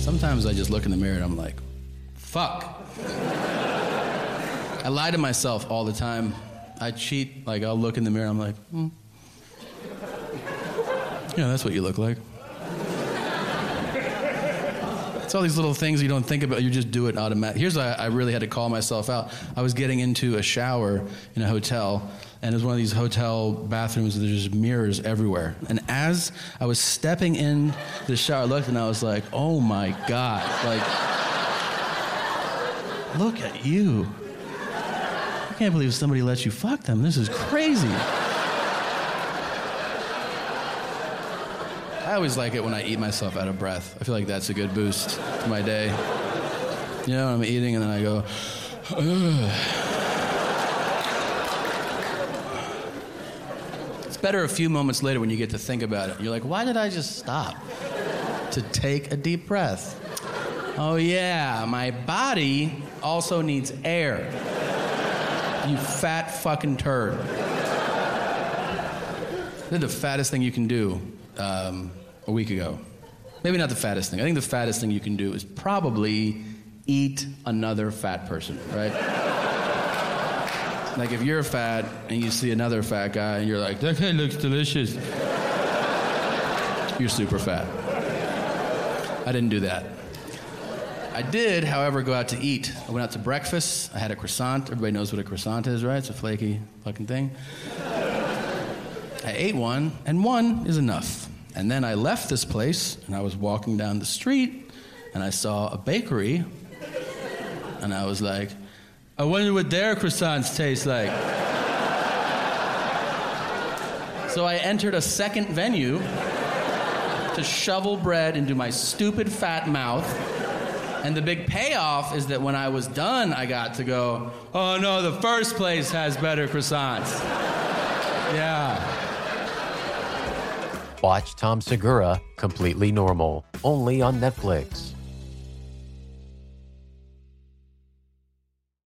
sometimes I just look in the mirror and I'm like, fuck. I lie to myself all the time. I cheat. Like, I'll look in the mirror and I'm like, hmm. Yeah, that's what you look like. It's all these little things you don't think about. You just do it automatically. Here's why I really had to call myself out. I was getting into a shower in a hotel, and it was one of these hotel bathrooms. There's just mirrors everywhere. And as I was stepping in the shower, I looked and I was like, "Oh my god!" Like, look at you. I can't believe somebody lets you fuck them. This is crazy. I always like it when I eat myself out of breath. I feel like that's a good boost to my day. You know, I'm eating and then I go, Ugh. It's better a few moments later when you get to think about it. You're like, why did I just stop to take a deep breath? Oh, yeah, my body also needs air. You fat fucking turd. They're the fattest thing you can do um, a week ago. Maybe not the fattest thing. I think the fattest thing you can do is probably eat another fat person, right? like if you're fat and you see another fat guy and you're like, that guy looks delicious. you're super fat. I didn't do that. I did, however, go out to eat. I went out to breakfast. I had a croissant. Everybody knows what a croissant is, right? It's a flaky fucking thing. I ate one, and one is enough. And then I left this place and I was walking down the street and I saw a bakery and I was like, I wonder what their croissants taste like. so I entered a second venue to shovel bread into my stupid fat mouth. And the big payoff is that when I was done, I got to go, oh no, the first place has better croissants. Yeah. Watch Tom Segura completely normal, only on Netflix.